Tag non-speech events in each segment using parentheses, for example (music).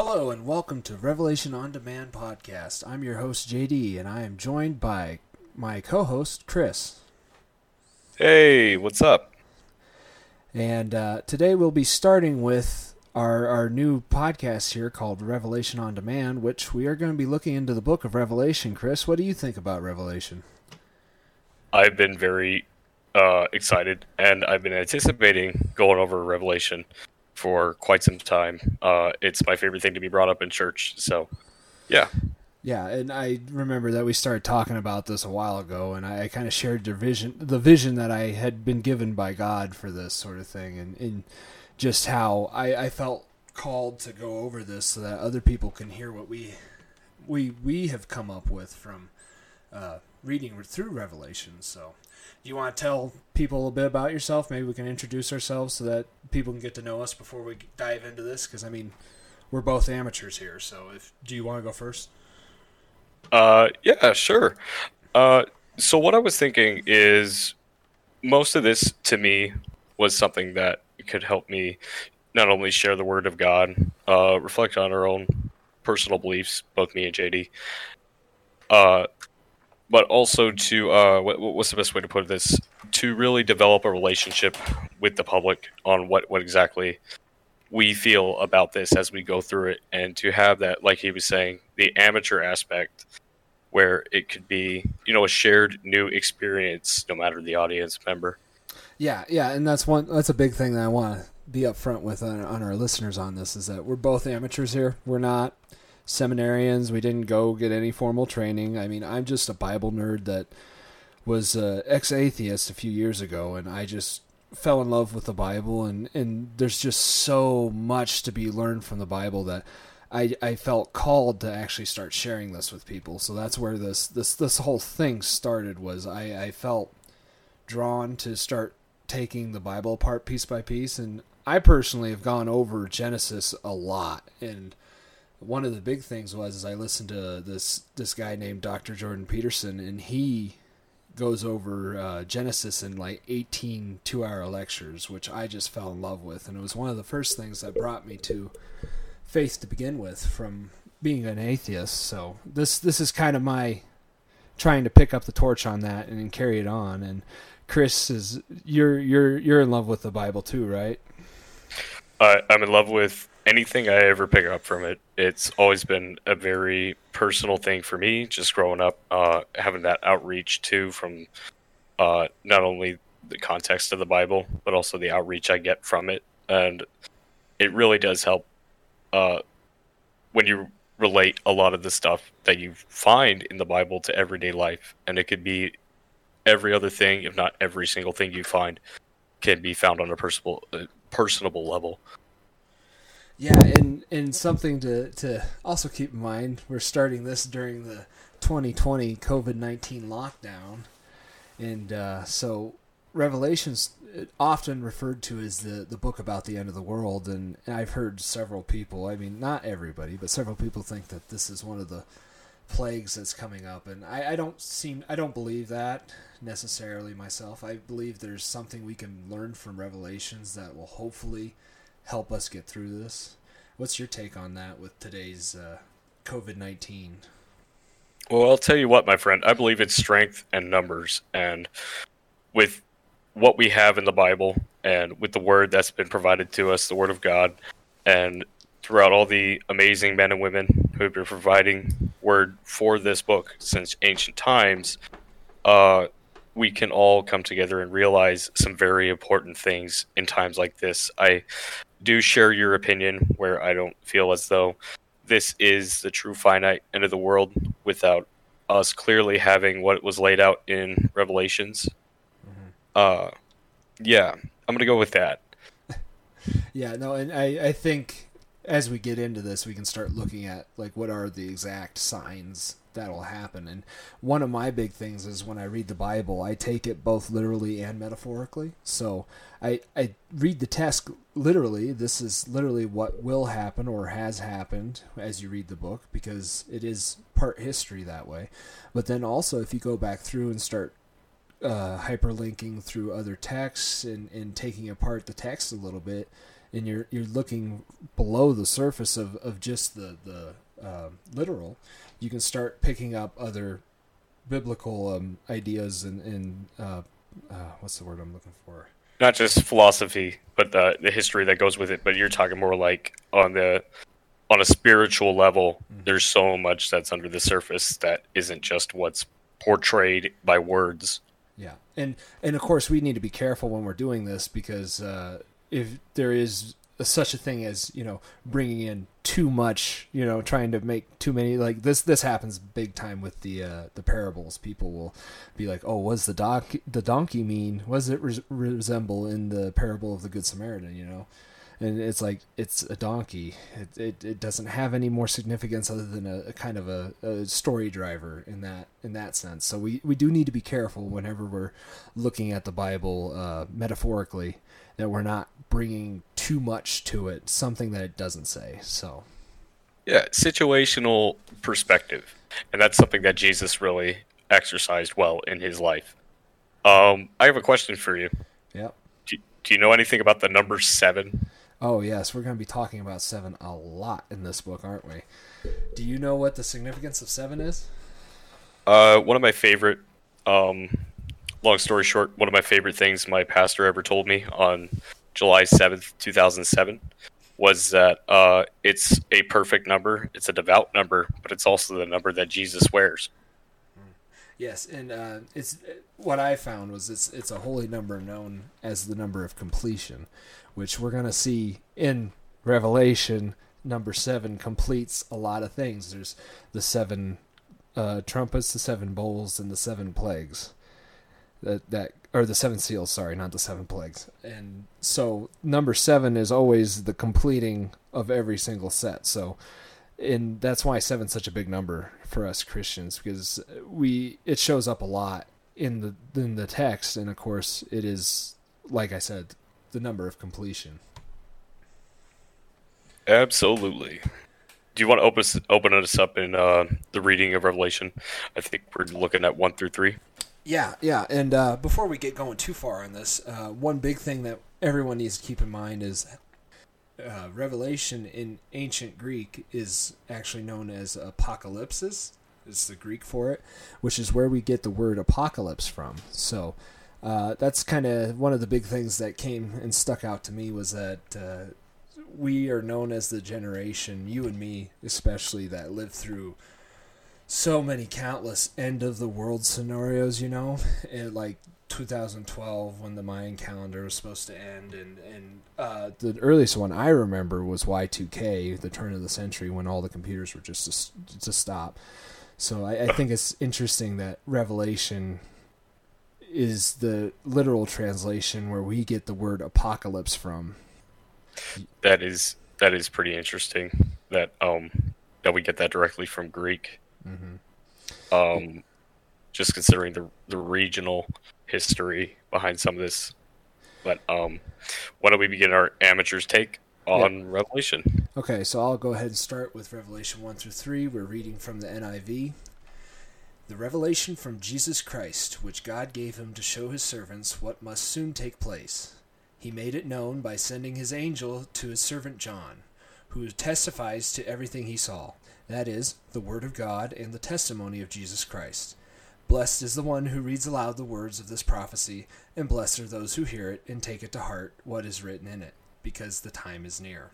Hello and welcome to Revelation on Demand podcast. I'm your host JD and I am joined by my co-host Chris. Hey, what's up? And uh, today we'll be starting with our our new podcast here called Revelation on Demand, which we are going to be looking into the book of Revelation. Chris, what do you think about Revelation? I've been very uh, excited, and I've been anticipating going over Revelation for quite some time. Uh, it's my favorite thing to be brought up in church. So, yeah. Yeah, and I remember that we started talking about this a while ago, and I, I kind of shared the vision, the vision that I had been given by God for this sort of thing, and, and just how I, I felt called to go over this so that other people can hear what we we we have come up with from uh, reading through Revelation. So, you want to tell people a bit about yourself? Maybe we can introduce ourselves so that people can get to know us before we dive into this. Because I mean, we're both amateurs here. So, if do you want to go first? Uh, yeah, sure. Uh, so what I was thinking is most of this to me was something that could help me not only share the word of God, uh, reflect on our own personal beliefs, both me and JD, uh, but also to uh, what, what's the best way to put this? To really develop a relationship with the public on what what exactly we feel about this as we go through it, and to have that, like he was saying, the amateur aspect where it could be, you know, a shared new experience, no matter the audience member. Yeah, yeah, and that's one. That's a big thing that I want to be upfront with on, on our listeners on this is that we're both amateurs here. We're not seminarians. We didn't go get any formal training. I mean, I'm just a Bible nerd that was uh, ex atheist a few years ago, and I just fell in love with the Bible. And, and there's just so much to be learned from the Bible that I, I felt called to actually start sharing this with people. So that's where this this this whole thing started. Was I, I felt drawn to start taking the Bible apart piece by piece, and I personally have gone over Genesis a lot and one of the big things was is I listened to this this guy named Dr. Jordan Peterson, and he goes over uh, Genesis in like 18 two hour lectures, which I just fell in love with, and it was one of the first things that brought me to faith to begin with from being an atheist. So this this is kind of my trying to pick up the torch on that and, carry it on. And Chris is you're you're you're in love with the Bible too, right? Uh, I'm in love with anything I ever pick up from it, it's always been a very personal thing for me. Just growing up, uh, having that outreach too from uh, not only the context of the Bible, but also the outreach I get from it, and it really does help uh, when you relate a lot of the stuff that you find in the Bible to everyday life, and it could be every other thing, if not every single thing you find, can be found on a personable, uh, personable level. Yeah, and and something to to also keep in mind, we're starting this during the 2020 COVID 19 lockdown, and uh, so Revelations often referred to as the the book about the end of the world, and, and I've heard several people, I mean not everybody, but several people think that this is one of the plagues that's coming up, and I, I don't seem I don't believe that necessarily myself. I believe there's something we can learn from Revelations that will hopefully help us get through this. What's your take on that with today's uh, COVID 19? Well, I'll tell you what, my friend. I believe it's strength and numbers. And with what we have in the Bible and with the word that's been provided to us, the word of God, and throughout all the amazing men and women who have been providing word for this book since ancient times, uh, we can all come together and realize some very important things in times like this. I do share your opinion where I don't feel as though this is the true finite end of the world without us clearly having what was laid out in Revelations. Mm-hmm. Uh, yeah, I'm gonna go with that. (laughs) yeah, no, and I I think as we get into this, we can start looking at like what are the exact signs that'll happen. And one of my big things is when I read the Bible, I take it both literally and metaphorically. So I, I read the text literally. This is literally what will happen or has happened as you read the book because it is part history that way. But then also, if you go back through and start uh, hyperlinking through other texts and, and taking apart the text a little bit, and you're you're looking below the surface of, of just the the uh, literal, you can start picking up other biblical um, ideas and, and uh, uh, what's the word I'm looking for? Not just philosophy, but the the history that goes with it. But you're talking more like on the on a spiritual level. Mm-hmm. There's so much that's under the surface that isn't just what's portrayed by words. Yeah, and and of course we need to be careful when we're doing this because uh, if there is such a thing as you know bringing in too much you know trying to make too many like this this happens big time with the uh the parables. People will be like oh was the doc the donkey mean? What does it res- resemble in the parable of the good samaritan? You know? And it's like it's a donkey. It, it, it doesn't have any more significance other than a, a kind of a, a, story driver in that in that sense. So we, we do need to be careful whenever we're looking at the bible uh, metaphorically that we're not bringing too much to it, something that it doesn't say. So, yeah, situational perspective, and that's something that Jesus really exercised well in his life. Um, I have a question for you. Yep. Do, do you know anything about the number seven? Oh yes, we're going to be talking about seven a lot in this book, aren't we? Do you know what the significance of seven is? Uh, one of my favorite um, long story short, one of my favorite things my pastor ever told me on July 7th, 2007 was that uh, it's a perfect number. It's a devout number, but it's also the number that Jesus wears. Yes, and uh, it's what I found was it's it's a holy number known as the number of completion, which we're gonna see in Revelation. Number seven completes a lot of things. There's the seven uh, trumpets, the seven bowls, and the seven plagues that that or the seven seals sorry not the seven plagues. And so number seven is always the completing of every single set. So and that's why seven's such a big number for us christians because we it shows up a lot in the in the text. And of course it is like i said the number of completion. Absolutely. Do you want to open us, open us up in uh, the reading of revelation? I think we're looking at one through three yeah, yeah. And uh, before we get going too far on this, uh, one big thing that everyone needs to keep in mind is uh, Revelation in ancient Greek is actually known as apocalypsis. Is the Greek for it, which is where we get the word apocalypse from. So uh, that's kind of one of the big things that came and stuck out to me was that uh, we are known as the generation, you and me especially, that lived through so many countless end of the world scenarios, you know, in like 2012 when the Mayan calendar was supposed to end, and and uh, the earliest one I remember was Y2K, the turn of the century, when all the computers were just to, to stop. So I, I think it's interesting that Revelation is the literal translation where we get the word apocalypse from. That is that is pretty interesting. That um that we get that directly from Greek. Mm-hmm. Um, just considering the the regional history behind some of this. But um, why don't we begin our amateurs take on yeah. Revelation? Okay, so I'll go ahead and start with Revelation one through three. We're reading from the NIV. The revelation from Jesus Christ, which God gave him to show his servants what must soon take place. He made it known by sending his angel to his servant John, who testifies to everything he saw that is, the Word of God and the testimony of Jesus Christ. Blessed is the one who reads aloud the words of this prophecy, and blessed are those who hear it and take it to heart what is written in it, because the time is near.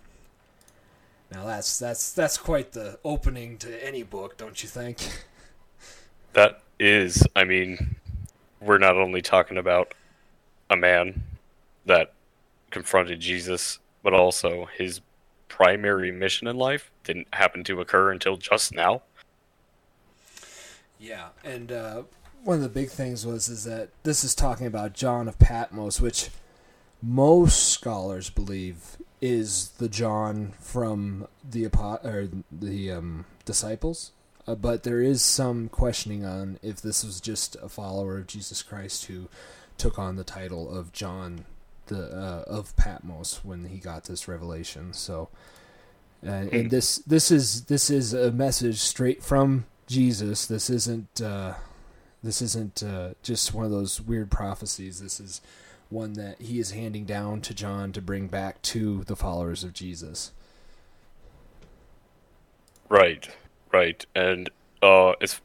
Now that's that's that's quite the opening to any book, don't you think? (laughs) That is, I mean, we're not only talking about a man that confronted Jesus, but also his primary mission in life didn't happen to occur until just now. Yeah, and uh, one of the big things was is that this is talking about John of Patmos, which most scholars believe is the John from the or the um, disciples. Uh, but there is some questioning on if this was just a follower of Jesus Christ who took on the title of John the uh, of Patmos when he got this revelation. So, uh, and this this is this is a message straight from Jesus. This isn't uh, this isn't uh, just one of those weird prophecies. This is one that he is handing down to John to bring back to the followers of Jesus. Right, right, and uh, as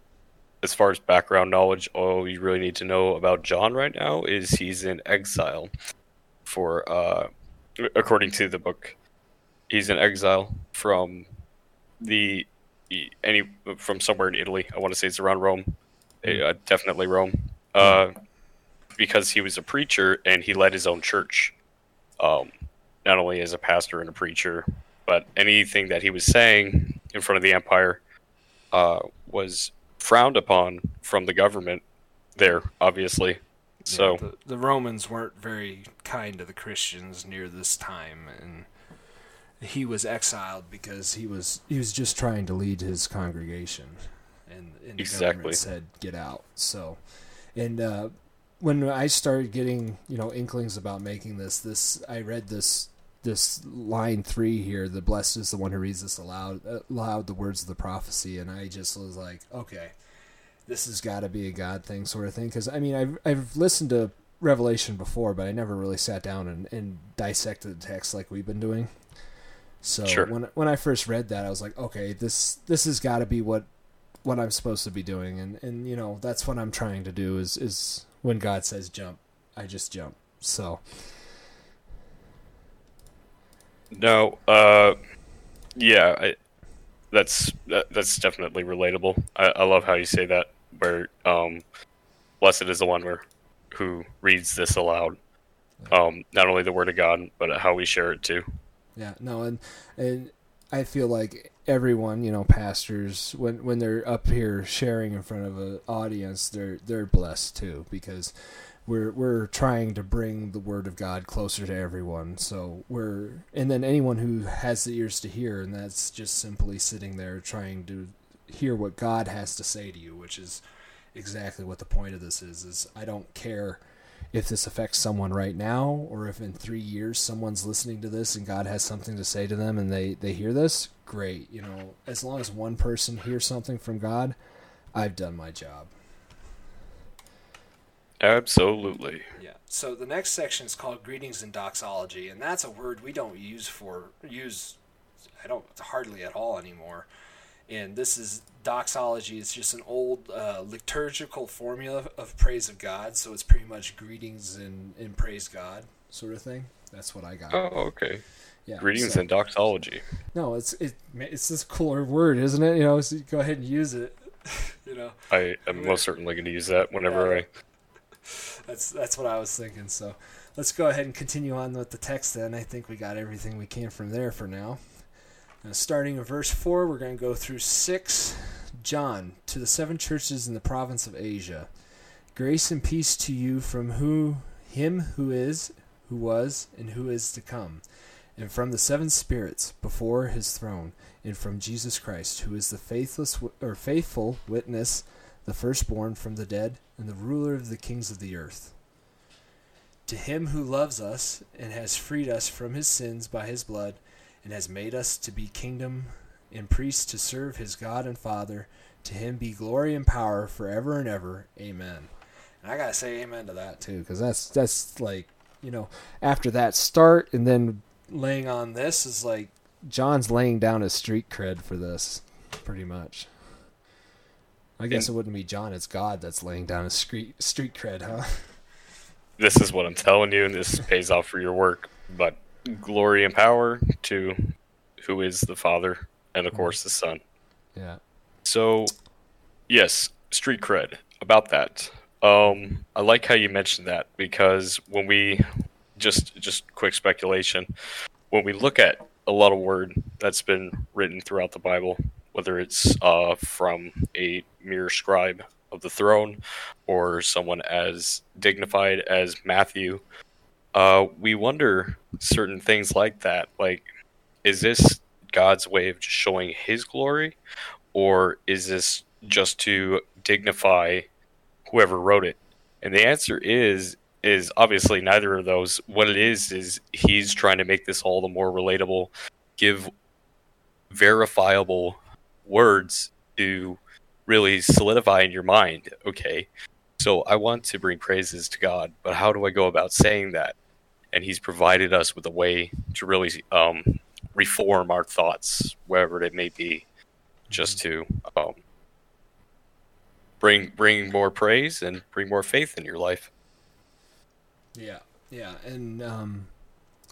as far as background knowledge, all you really need to know about John right now is he's in exile for, uh, according to the book, he's in exile from the any from somewhere in Italy. I want to say it's around Rome, uh, definitely Rome, uh, because he was a preacher and he led his own church, um, not only as a pastor and a preacher, but anything that he was saying in front of the empire uh, was frowned upon from the government there, obviously. So yeah, the, the, Romans weren't very kind to the Christians near this time, and he was exiled because he was he was just trying to lead his congregation, and, and the exactly. government said get out. So, and uh, when I started getting you know inklings about making this, this I read this this line three here the blessed is the one who reads this aloud aloud the words of the prophecy and i just was like okay this has got to be a god thing sort of thing because i mean I've, I've listened to revelation before but i never really sat down and, and dissected the text like we've been doing so sure. when when i first read that i was like okay this this has got to be what what i'm supposed to be doing and and you know that's what i'm trying to do is is when god says jump i just jump so no, uh, yeah, I, that's that, that's definitely relatable. I, I love how you say that. Where um, blessed is the one where who reads this aloud. Um, not only the word of God, but how we share it too. Yeah, no, and and I feel like everyone, you know, pastors when when they're up here sharing in front of an audience, they're they're blessed too because we're we're trying to bring the word of God closer to everyone. So we're and then anyone who has the ears to hear, and that's just simply sitting there trying to hear what God has to say to you, which is exactly what the point of this is. Is I don't care if this affects someone right now or if in three years someone's listening to this and God has something to say to them and they they hear this. Great, you know, as long as one person hears something from God, I've done my job. Absolutely. Yeah. So the next section is called greetings and doxology, and that's a word we don't use for use. I don't hardly at all anymore. And this is doxology. It's just an old uh, liturgical formula of praise of God. So it's pretty much greetings and, and praise God sort of thing. That's what I got. Oh, okay. Yeah, greetings so, and doxology. No, it's it, it's this cooler word, isn't it? You know, so you go ahead and use it. (laughs) you know, I am most certainly going to use that whenever yeah. I that's that's what I was thinking. So let's go ahead and continue on with the text then. I think we got everything we can from there for now. Now starting in verse 4, we're going to go through 6. John, to the seven churches in the province of Asia. Grace and peace to you from who him who is, who was, and who is to come, and from the seven spirits before his throne, and from Jesus Christ, who is the faithless or faithful witness the firstborn from the dead, and the ruler of the kings of the earth. To him who loves us, and has freed us from his sins by his blood, and has made us to be kingdom and priests to serve his God and Father, to him be glory and power forever and ever. Amen. And I gotta say amen to that too, because that's that's like you know after that start and then laying on this is like John's laying down his street cred for this, pretty much. I guess and, it wouldn't be John, it's God that's laying down a street street cred, huh? This is what I'm telling you, and this pays off for your work. But glory and power to who is the Father and of course the Son. Yeah. So yes, street cred. About that. Um I like how you mentioned that because when we just just quick speculation, when we look at a lot of word that's been written throughout the Bible, whether it's uh, from a mere scribe of the throne or someone as dignified as Matthew, uh, we wonder certain things like that. Like, is this God's way of just showing his glory, or is this just to dignify whoever wrote it? And the answer is is obviously neither of those. What it is is he's trying to make this all the more relatable, give verifiable words to really solidify in your mind okay So I want to bring praises to God, but how do I go about saying that? And He's provided us with a way to really um, reform our thoughts, wherever it may be, just to um, bring bring more praise and bring more faith in your life. Yeah, yeah, and um,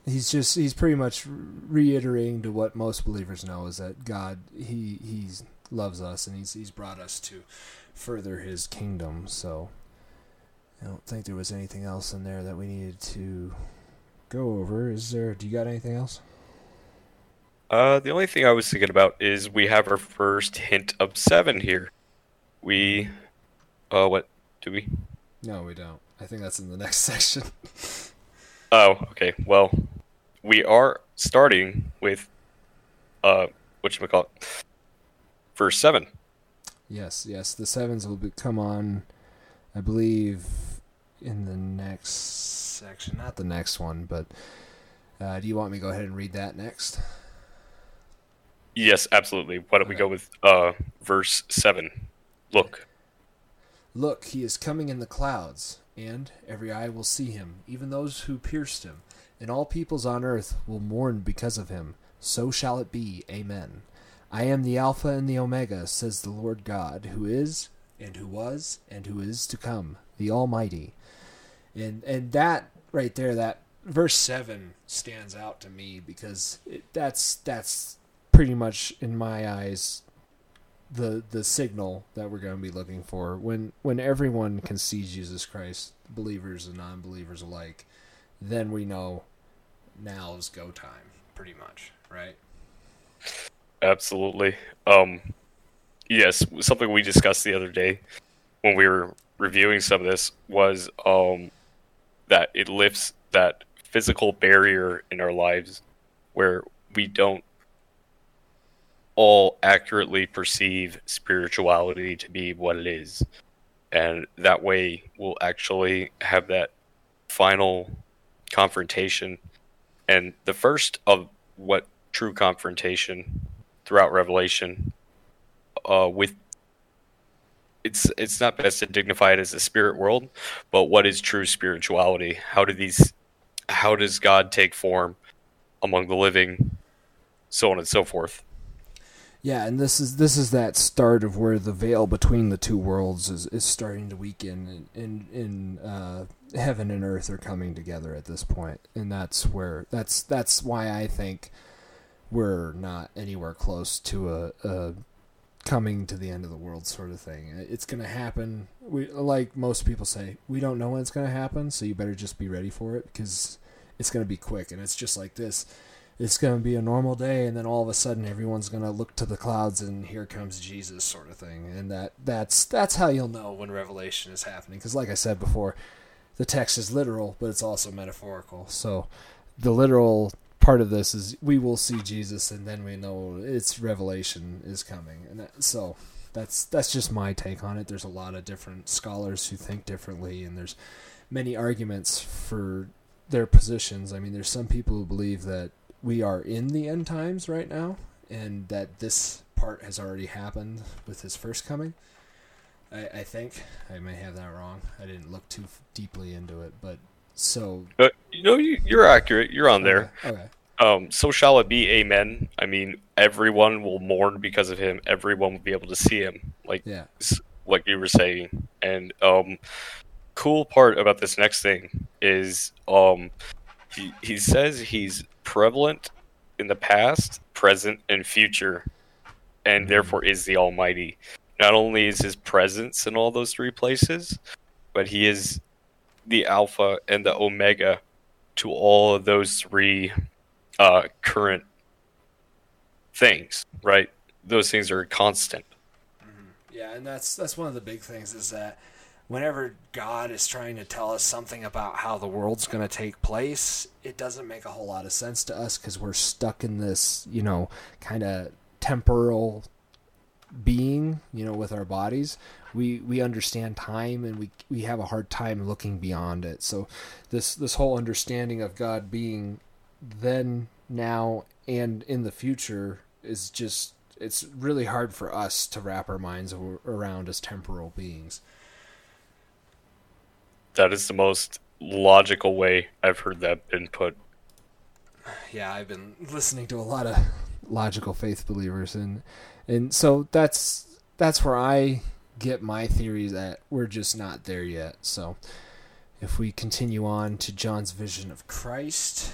he's just he's pretty much reiterating to what most believers know is that God he he loves us and he's he's brought us to further his kingdom. So I don't think there was anything else in there that we needed to go over. Is there? Do you got anything else? Uh, the only thing I was thinking about is we have our first hint of seven here. We, uh, what do we? No, we don't. I think that's in the (laughs) next section. oh, okay. Well, we are starting with, uh, what you call it? Verse seven. Yes, yes. The sevens will be, come on, I believe, in the next section. Not the next one, but uh, do you want me to go ahead and read that next? Yes, absolutely. Why don't okay. we go with uh, verse 7? Look. Look, he is coming in the clouds, and every eye will see him, even those who pierced him, and all peoples on earth will mourn because of him. So shall it be. Amen. I am the Alpha and the Omega, says the Lord God, who is, and who was, and who is to come, the Almighty. And and that right there, that verse seven stands out to me because it, that's that's pretty much in my eyes the the signal that we're going to be looking for when when everyone can see Jesus Christ, believers and non-believers alike, then we know now's go time, pretty much, right? Absolutely. Um, yes, something we discussed the other day when we were reviewing some of this was um, that it lifts that physical barrier in our lives where we don't all accurately perceive spirituality to be what it is. And that way we'll actually have that final confrontation. And the first of what true confrontation throughout Revelation uh, with it's it's not best to dignify it as a spirit world, but what is true spirituality? How do these how does God take form among the living, so on and so forth. Yeah, and this is this is that start of where the veil between the two worlds is, is starting to weaken, and in uh, heaven and earth are coming together at this point, and that's where that's that's why I think we're not anywhere close to a, a coming to the end of the world sort of thing. It's going to happen. We like most people say, we don't know when it's going to happen, so you better just be ready for it because it's going to be quick and it's just like this. It's going to be a normal day and then all of a sudden everyone's going to look to the clouds and here comes Jesus sort of thing. And that that's that's how you'll know when revelation is happening because like I said before, the text is literal, but it's also metaphorical. So the literal part of this is we will see Jesus, and then we know its revelation is coming. And that, so that's that's just my take on it. There's a lot of different scholars who think differently, and there's many arguments for their positions. I mean, there's some people who believe that we are in the end times right now, and that this part has already happened with his first coming. I, I think I may have that wrong. I didn't look too deeply into it, but so. But you know, you, are accurate. You're on there. Okay. Um, so shall it be, amen. I mean, everyone will mourn because of him. Everyone will be able to see him, like yeah. like you were saying. And um, cool part about this next thing is um, he he says he's prevalent in the past, present, and future, and mm-hmm. therefore is the Almighty. Not only is his presence in all those three places, but he is the Alpha and the Omega to all of those three uh, current things, right? Those things are constant. Mm-hmm. Yeah, and that's that's one of the big things is that whenever God is trying to tell us something about how the world's going to take place, it doesn't make a whole lot of sense to us because we're stuck in this, you know, kind of temporal being, you know, with our bodies. We we understand time and we we have a hard time looking beyond it. So this this whole understanding of God being then, now, and in the future is just it's really hard for us to wrap our minds around as temporal beings. That is the most logical way I've heard that been put. Yeah, I've been listening to a lot of logical faith believers, and and so that's that's where I get my theories that we're just not there yet. So if we continue on to John's vision of Christ,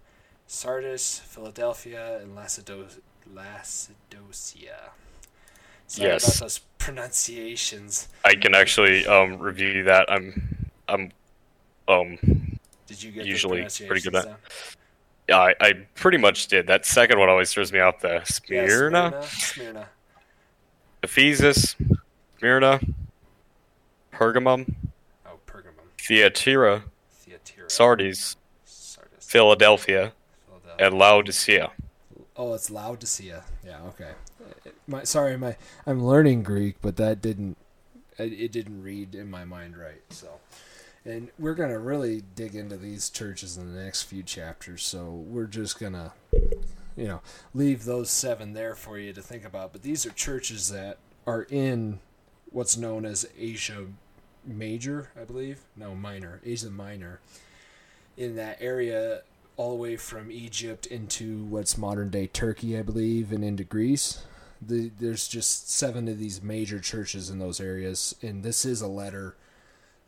Sardis, Philadelphia, and Laodicea. Sorry Yes. about those pronunciations. I can actually um, review that. I'm I'm um Did you get Usually pretty good at- down? I I pretty much did. That second one always throws me off. The Yeah, Smyrna, Smyrna. Smyrna. Ephesus, Smyrna, Pergamum, Oh, Pergamum. Thyatira. Sardis, Sardis. Philadelphia, And Laodicea. Oh, it's Laodicea. Yeah, okay. My sorry, my I'm learning Greek, but that didn't it didn't read in my mind right. So, and we're gonna really dig into these churches in the next few chapters. So we're just gonna, you know, leave those seven there for you to think about. But these are churches that are in what's known as Asia Major, I believe. No, Minor. Asia Minor. In that area all the way from Egypt into what's modern day Turkey, I believe, and into Greece. The, there's just seven of these major churches in those areas, and this is a letter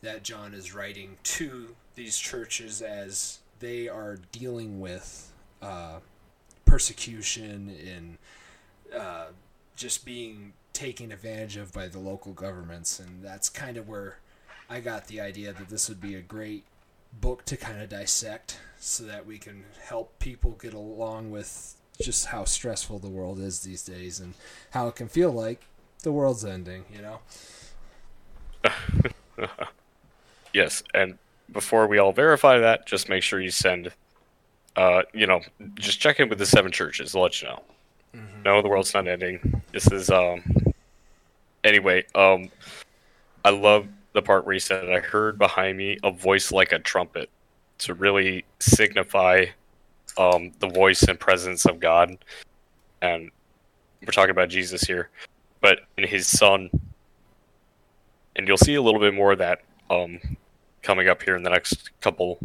that John is writing to these churches as they are dealing with uh, persecution and uh, just being taken advantage of by the local governments, and that's kind of where I got the idea that this would be a great book to kind of dissect so that we can help people get along with just how stressful the world is these days and how it can feel like the world's ending, you know? (laughs) Yes, and before we all verify that, just make sure you send, uh, you know, just check in with the seven churches. They'll let you know. No, the world's not ending. This is um. Anyway, um, I love the part where he said, "I heard behind me a voice like a trumpet," to really signify, um, the voice and presence of God, and we're talking about Jesus here, but in His Son, and you'll see a little bit more of that, um, coming up here in the next couple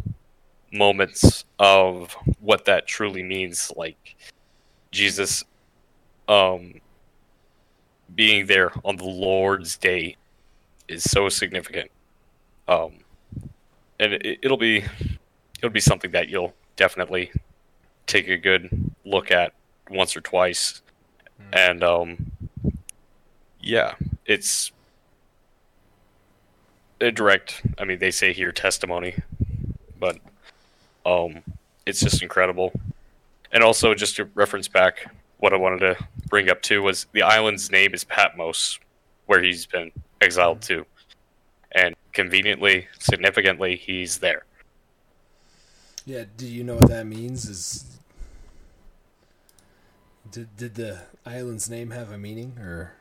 moments of what that truly means like jesus um being there on the lord's day is so significant. Um and it, it'll be it'll be something that you'll definitely take a good look at once or twice. And um yeah it's a direct i mean they say here testimony but um it's just incredible. And also just to reference back what i wanted to bring up too was the island's name is patmos where he's been exiled to and conveniently significantly he's there. Yeah, do you know what that means? Is did did the island's name have a meaning or?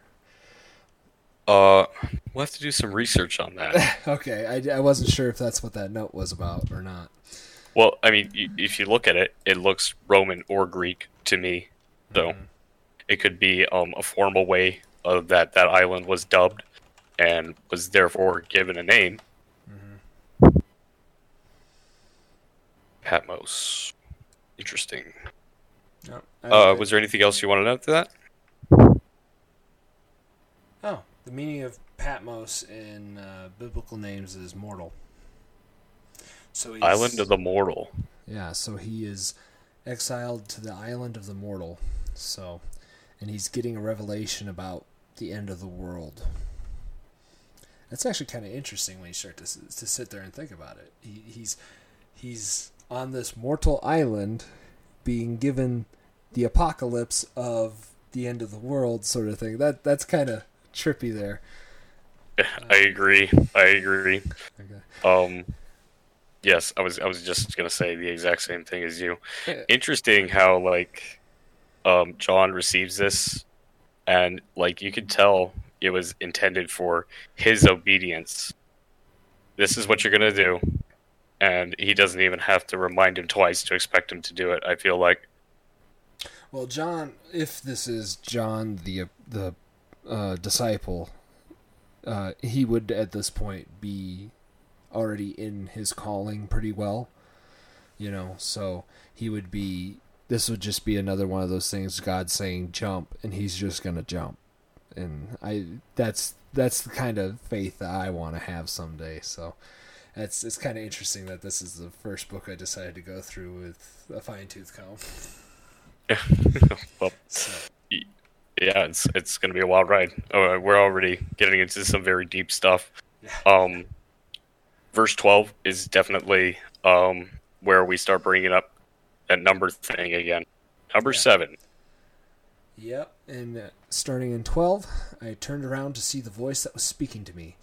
Uh we'll have to do some research on that. (laughs) Okay, I, I wasn't sure if that's what that note was about or not. well i mean if you look at it it looks roman or greek to me so it could be um, a formal way of that that island was dubbed and was therefore given a name. Patmos. Interesting. No, Uh, was there anything else you wanted to add to that? Oh, the meaning of Patmos in uh, biblical names is mortal. So he's, Island of the Mortal. Yeah, so he is exiled to the island of the mortal. So, and he's getting a revelation about the end of the world. That's actually kind of interesting when you start to to sit there and think about it. He, he's he's on this mortal island, being given the apocalypse of the end of the world, sort of thing. That that's kind of trippy there. (laughs) I agree. I agree. Okay. Um, Yes, I was I was just gonna say the exact same thing as you. Yeah. Interesting how like um, John receives this, and like you could tell it was intended for his obedience. This is what you're gonna do, and he doesn't even have to remind him twice to expect him to do it. I feel like Well, John, if this is John the the uh, disciple, uh, he would at this point be already in his calling pretty well. You know, so he would be. This would just be another one of those things. God saying jump, and he's just gonna jump, and I. That's that's the kind of faith that I want to have someday. So. It's, it's kind of interesting that this is the first book I decided to go through with a fine tooth comb. Yeah, (laughs) well, So, yeah, it's it's gonna be a wild ride. Uh, we're already getting into some very deep stuff. Um, verse twelve is definitely um where we start bringing up that number thing again. Number Yeah. seven. Yep. And uh, starting in 12, I turned around to see the voice that was speaking to me.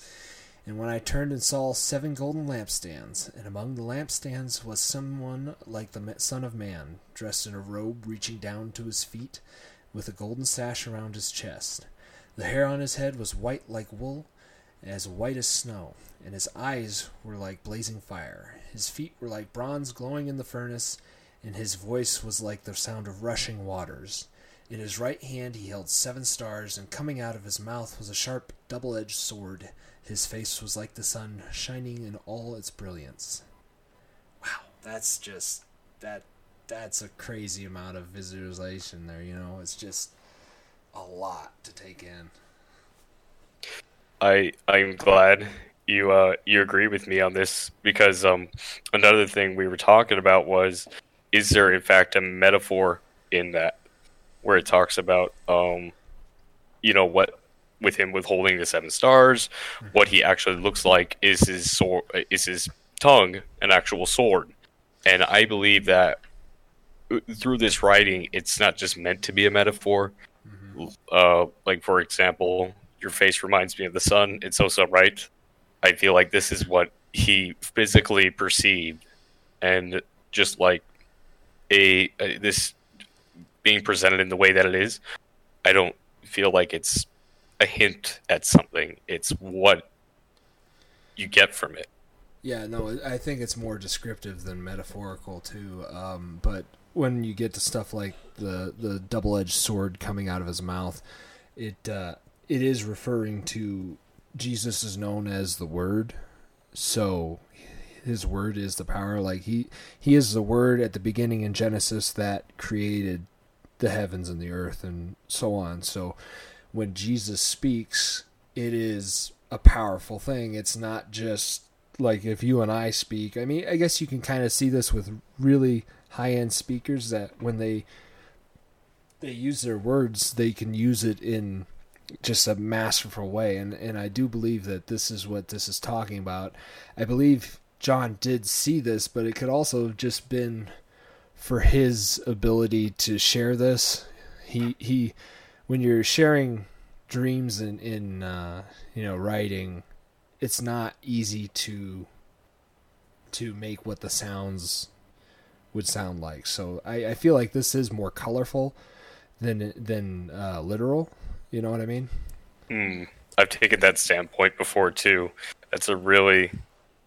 And when I turned and saw seven golden lampstands, and among the lampstands was someone like the Son of Man, dressed in a robe reaching down to his feet, with a golden sash around his chest. The hair on his head was white like wool, as white as snow, and his eyes were like blazing fire. His feet were like bronze glowing in the furnace, and his voice was like the sound of rushing waters. In his right hand he held seven stars, and coming out of his mouth was a sharp, double edged sword. His face was like the sun, shining in all its brilliance. Wow, that's just that that's a crazy amount of visualization there, you know. It's just a lot to take in. I I'm glad you uh you agree with me on this because um another thing we were talking about was is there in fact a metaphor in that where it talks about um you know what with him withholding the seven stars what he actually looks like is his sword is his tongue an actual sword and I believe that uh, through this writing it's not just meant to be a metaphor uh, like for example, your face reminds me of the sun. It's so so right. I feel like this is what he physically perceived, and just like a, a this being presented in the way that it is, I don't feel like it's a hint at something. It's what you get from it. Yeah, no, I think it's more descriptive than metaphorical too. Um, but when you get to stuff like the the double edged sword coming out of his mouth, it uh, it is referring to Jesus is known as the Word, so his word is the power. Like he he is the word at the beginning in Genesis that created the heavens and the earth and so on. So when Jesus speaks, it is a powerful thing. It's not just like if you and I speak. I mean, I guess you can kind of see this with really high-end speakers that when they they use their words, they can use it in just a masterful way and and I do believe that this is what this is talking about. I believe John did see this, but it could also have just been for his ability to share this. He he when you're sharing dreams in in uh, you know writing, it's not easy to to make what the sounds would sound like. So I, I feel like this is more colorful than than uh, literal. You know what I mean? Hmm. I've taken that standpoint before too. That's a really,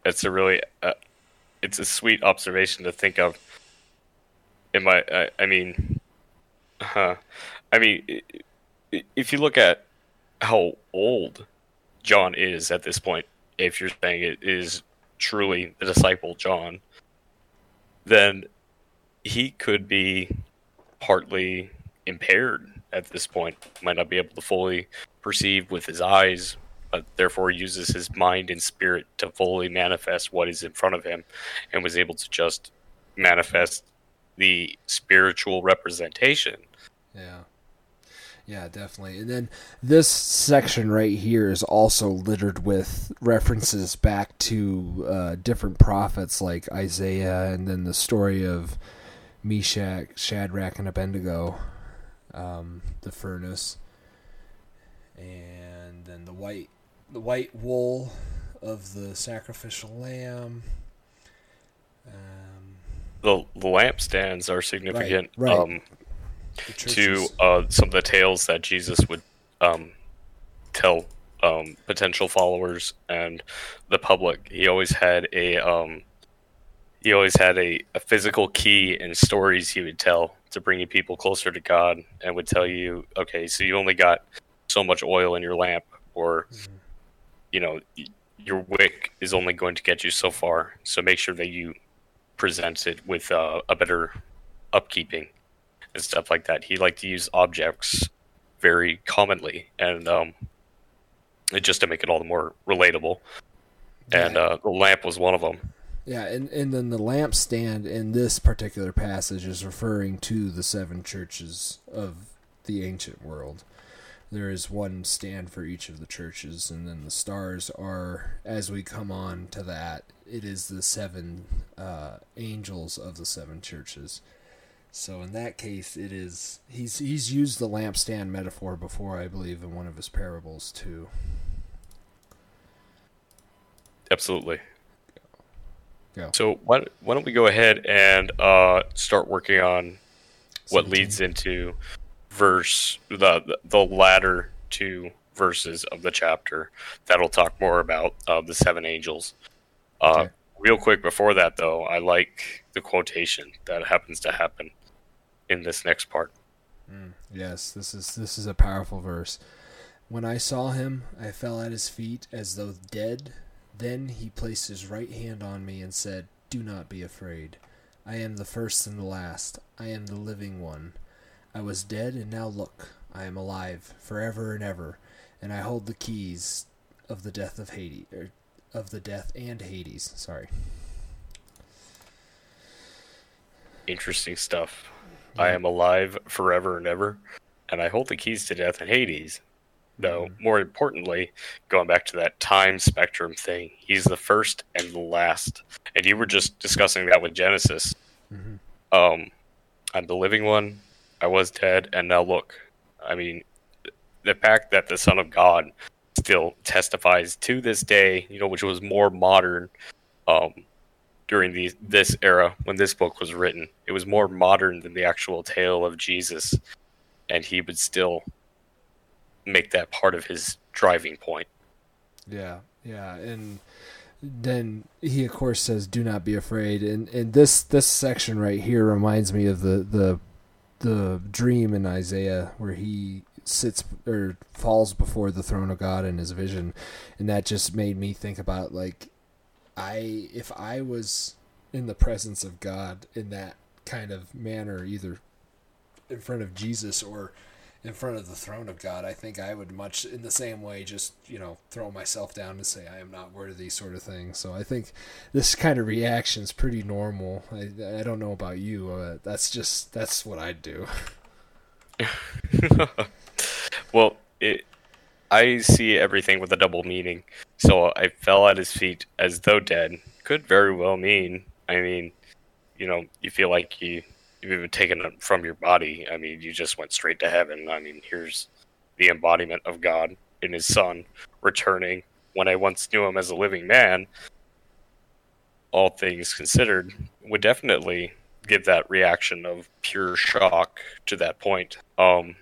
that's a really, uh, it's a sweet observation to think of. In my, I, I mean, huh? I mean, i- i- if you look at how old John is at this point, if you're saying it is truly the disciple John, then he could be partly impaired at this point. Might not be able to fully perceive with his eyes, but therefore uses his mind and spirit to fully manifest what is in front of him, and was able to just manifest the spiritual representation. Yeah. Yeah, definitely. And then this section right here is also littered with references back to uh, different prophets like Isaiah and then the story of Meshach, Shadrach, and Abednego, um, the furnace, and then the white, the white wool of the sacrificial lamb, the, the lampstands are significant Right, right. Um, to uh, some of the tales that Jesus would um, tell um, potential followers and the public. He always had a um, he always had a, a physical key and stories he would tell to bring you people closer to God and would tell you, okay, so you only got so much oil in your lamp, or you know, your wick is only going to get you so far. So make sure that you present it with uh, a better upkeeping and stuff like that. He liked to use objects very commonly, and um, just to make it all the more relatable. And Yeah. uh, the lamp was one of them. Yeah, and, and then the lampstand in this particular passage is referring to the seven churches of the ancient world. There is one stand for each of the churches, and then the stars are, as we come on to that, it is the seven uh, angels of the seven churches. So in that case, it is he's he's used the lampstand metaphor before, I believe, in one of his parables too. Absolutely. Go. So why, why don't we go ahead and uh, start working on what 17. leads into verse the the latter two verses of the chapter that'll talk more about uh, the seven angels. Uh, Okay. Real quick before that, though, I like the quotation that happens to happen in this next part. Mm, Yes, this is this is a powerful verse. When I saw him, I fell at his feet as though dead. Then he placed his right hand on me and said, "Do not be afraid. I am the first and the last. I am the living one. I was dead and now look, I am alive forever and ever, and I hold the keys of the death of Hades, er, of the death and Hades. Sorry. Interesting stuff. I am alive forever and ever, and I hold the keys to death and Hades. No, more importantly, going back to that time spectrum thing, he's the first and the last. And you were just discussing that with Genesis. Mhm. Um, I'm the living one. I was dead, and now look. I mean, the fact that the Son of God still testifies to this day, you know, which was more modern um, during the, this era when this book was written. It was more modern than the actual tale of Jesus, and he would still make that part of his driving point. Yeah, yeah, and then he of course says, "Do not be afraid." And and this this section right here reminds me of the the the dream in Isaiah where he sits or falls before the throne of God in his vision, and that just made me think about like I if I was in the presence of God in that kind of manner, either in front of Jesus or in front of the throne of God, I think I would much in the same way just, you know, throw myself down and say I am not worthy sort of thing. So I think this kind of reaction is pretty normal. I, I don't know about you. Uh, that's just that's what I'd do. (laughs) well, it, I see everything with a double meaning. So I fell at his feet as though dead. Could very well mean, I mean, you know, you feel like you you've been taken from your body. I mean, you just went straight to heaven. I mean, here's the embodiment of God in His Son returning. When I once knew Him as a living man, all things considered, would definitely give that reaction of pure shock to that point. Um,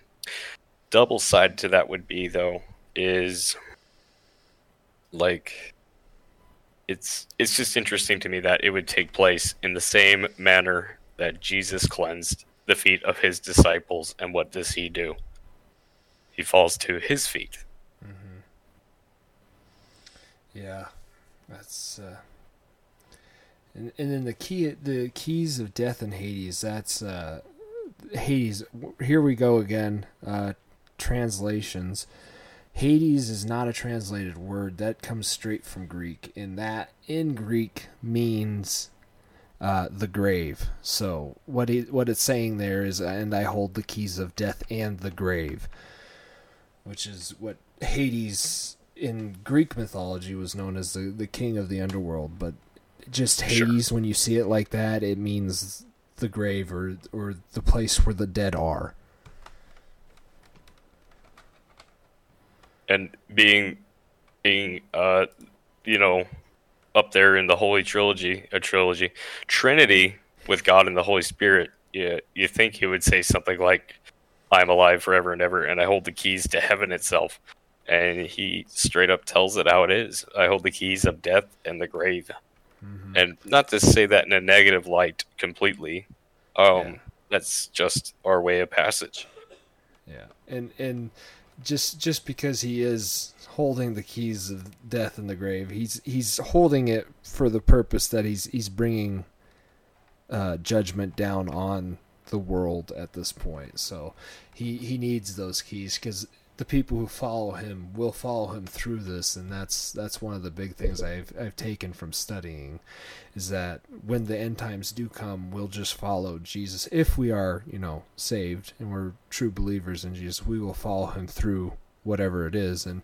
double side to that would be though is like it's it's just interesting to me that it would take place in the same manner that Jesus cleansed the feet of his disciples and what does he do he falls to his feet Yeah, that's. Uh, and and then the key, the keys of death and Hades. That's uh, Hades. Here we go again. Uh, translations. Hades is not a translated word. That comes straight from Greek, and that in Greek means uh, the grave. So what he, what it's saying there is, and I hold the keys of death and the grave, which is what Hades in Greek mythology was known as the the king of the underworld. But just Sure. Hades, when you see it like that, it means the grave or or the place where the dead are. and being being uh you know up there in the holy trilogy a trilogy trinity with God and the Holy Spirit, you you think he would say something like, "I'm alive forever and ever, and I hold the keys to heaven itself." And he straight up tells it how it is. I hold the keys of death and the grave. Mm-hmm. And not to say that in a negative light completely. Um, yeah. that's just our way of passage. Yeah. And and just just because he is holding the keys of death and the grave, he's he's holding it for the purpose that he's he's bringing uh, judgment down on the world at this point. So he he needs those keys because the people who follow him will follow him through this, and that's that's one of the big things I've I've taken from studying, is that when the end times do come, we'll just follow Jesus if we are you know saved and we're true believers in Jesus. We will follow him through whatever it is, and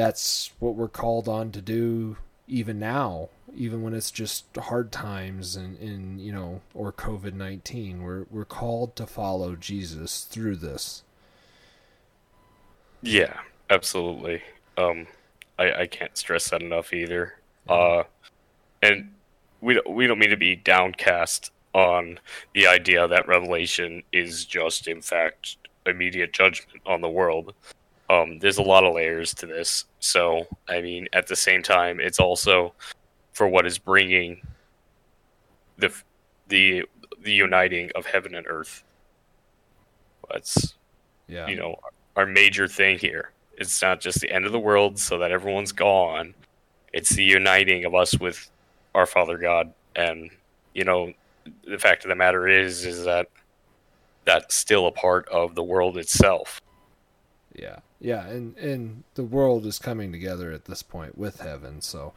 that's what we're called on to do even now even when it's just hard times and, and you know or covid-19 we're we're called to follow jesus through this. Yeah absolutely. Um i i can't stress that enough either. Uh and we don't, we don't mean to be downcast on the idea that revelation is just in fact immediate judgment on the world um there's a lot of layers to this so i mean at the same time it's also for what is bringing the the the uniting of heaven and earth. That's yeah. you know our major thing here. It's not just the end of the world so that everyone's gone. It's the uniting of us with our Father God, and you know the fact of the matter is is that that's still a part of the world itself. Yeah, yeah, and and the world is coming together at this point with heaven, so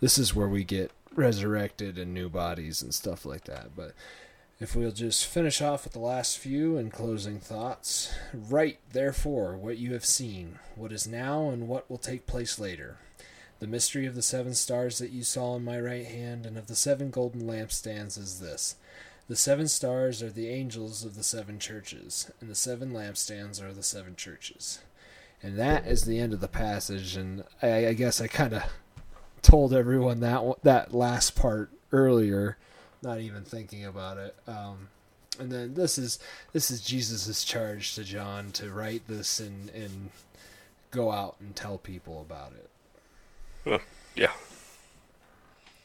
this is where we get resurrected and new bodies and stuff like that. But if we'll just finish off with the last few and closing thoughts. Write, therefore, what you have seen, what is now, and what will take place later. The mystery of the seven stars that you saw in my right hand and of the seven golden lampstands is this. The seven stars are the angels of the seven churches, and the seven lampstands are the seven churches. And that is the end of the passage, and I, I guess I kind of told everyone that that last part earlier, not even thinking about it. Um, and then this is this is Jesus's charge to John to write this and and go out and tell people about it. Huh. Yeah,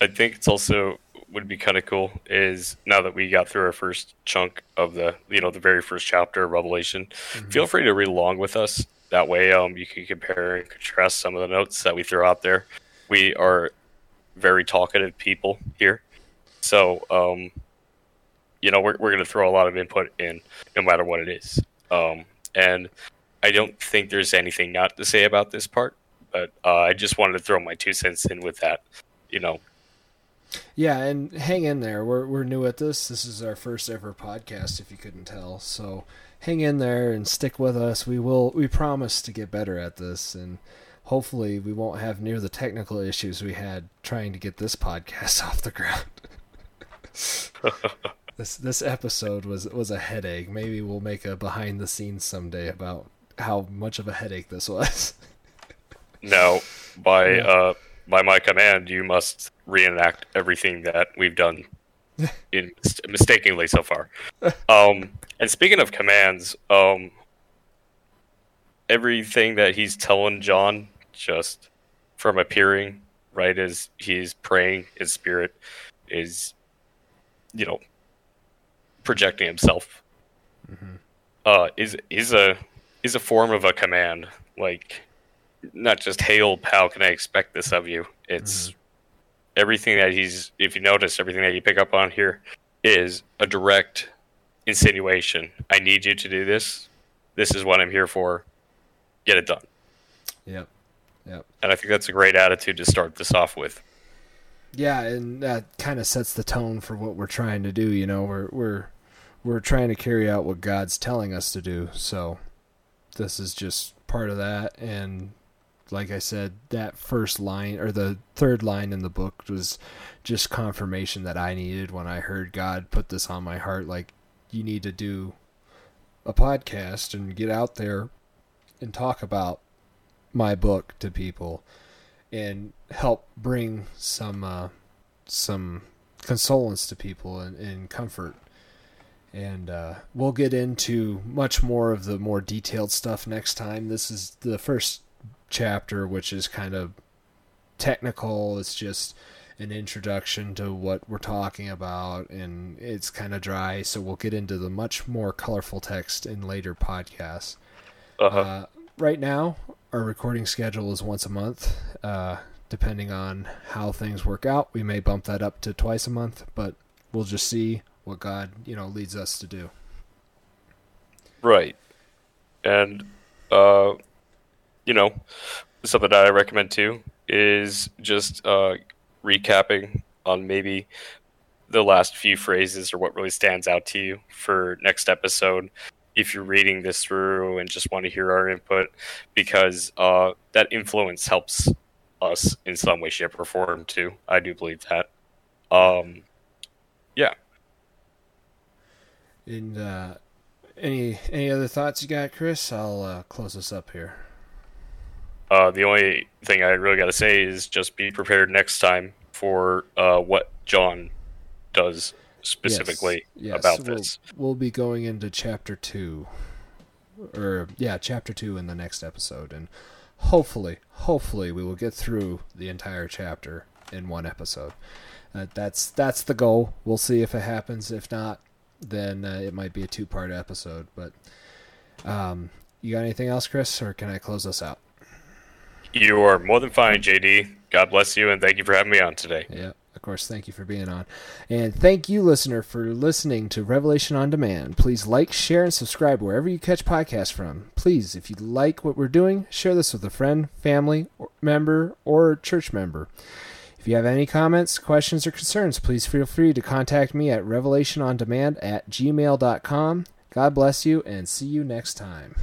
I think it's also would be kind of cool is now that we got through our first chunk of the you know the very first chapter of Revelation. Mm-hmm. Feel free to read along with us. That way, um, you can compare and contrast some of the notes that we throw out there we are very talkative people here. So, um, you know, we're, we're going to throw a lot of input in no matter what it is. Um, and I don't think there's anything not to say about this part, but uh, I just wanted to throw my two cents in with that, you know. Yeah, and hang in there. We're, we're new at this. This is our first ever podcast, if you couldn't tell. So hang in there and stick with us. We will, we promise to get better at this. And, hopefully we won't have near the technical issues we had trying to get this podcast (laughs) off the ground. (laughs) this this episode was was a headache. Maybe we'll make a behind the scenes someday about how much of a headache this was. no, by yeah. uh by my command, you must reenact everything that we've done (laughs) in mistakenly so far. Um, and speaking of commands, um, everything that he's telling John just from appearing right as he's praying his spirit is you know projecting himself mm-hmm. uh is is a is a form of a command like not just hail how can i expect this of you it's mm-hmm. everything that he's if you notice everything that you pick up on here is a direct insinuation i need you to do this this is what i'm here for get it done yep Yep. And I think that's a great attitude to start this off with. Yeah, and that kind of sets the tone for what we're trying to do. You know, we're we're we're trying to carry out what God's telling us to do. So this is just part of that. And like I said, that first line or the third line in the book was just confirmation that I needed when I heard God put this on my heart. Like, you need to do a podcast and get out there and talk about my book to people and help bring some uh, some consolence to people and, and comfort. And uh, we'll get into much more of the more detailed stuff next time. This is the first chapter, which is kind of technical. It's just an introduction to what we're talking about, and it's kind of dry. So we'll get into the much more colorful text in later podcasts. Uh-huh. Uh, right now, our recording schedule is once a month. Uh, depending on how things work out, we may bump that up to twice a month, but we'll just see what God, you know, leads us to do. Right. And uh you know, something that I recommend too is just uh recapping on maybe the last few phrases or what really stands out to you for next episode if you're reading this through and just want to hear our input because uh that influence helps us in some way shape or form too i do believe that um yeah And uh, any any other thoughts you got, Chris? I'll uh, close us up here. Uh, the only thing I really got to say is just be prepared next time for uh, what John does specifically Yes, yes, about we'll, this. We'll be going into chapter two, or yeah, chapter two in the next episode, and hopefully, hopefully, we will get through the entire chapter in one episode. Uh, that's that's the goal. We'll see if it happens. If not, then uh, it might be a two-part episode. But um, you got anything else, Chris, or can I close us out? You are more than fine, JD. God bless you, and thank you for having me on today. Yeah, of course. Thank you for being on. And thank you, listener, for listening to Revelation on Demand. Please like, share, and subscribe wherever you catch podcasts from. Please, if you like what we're doing, share this with a friend, family, or member, or church member. If you have any comments, questions, or concerns, please feel free to contact me at revelationondemand at gmail.com. God bless you, and see you next time.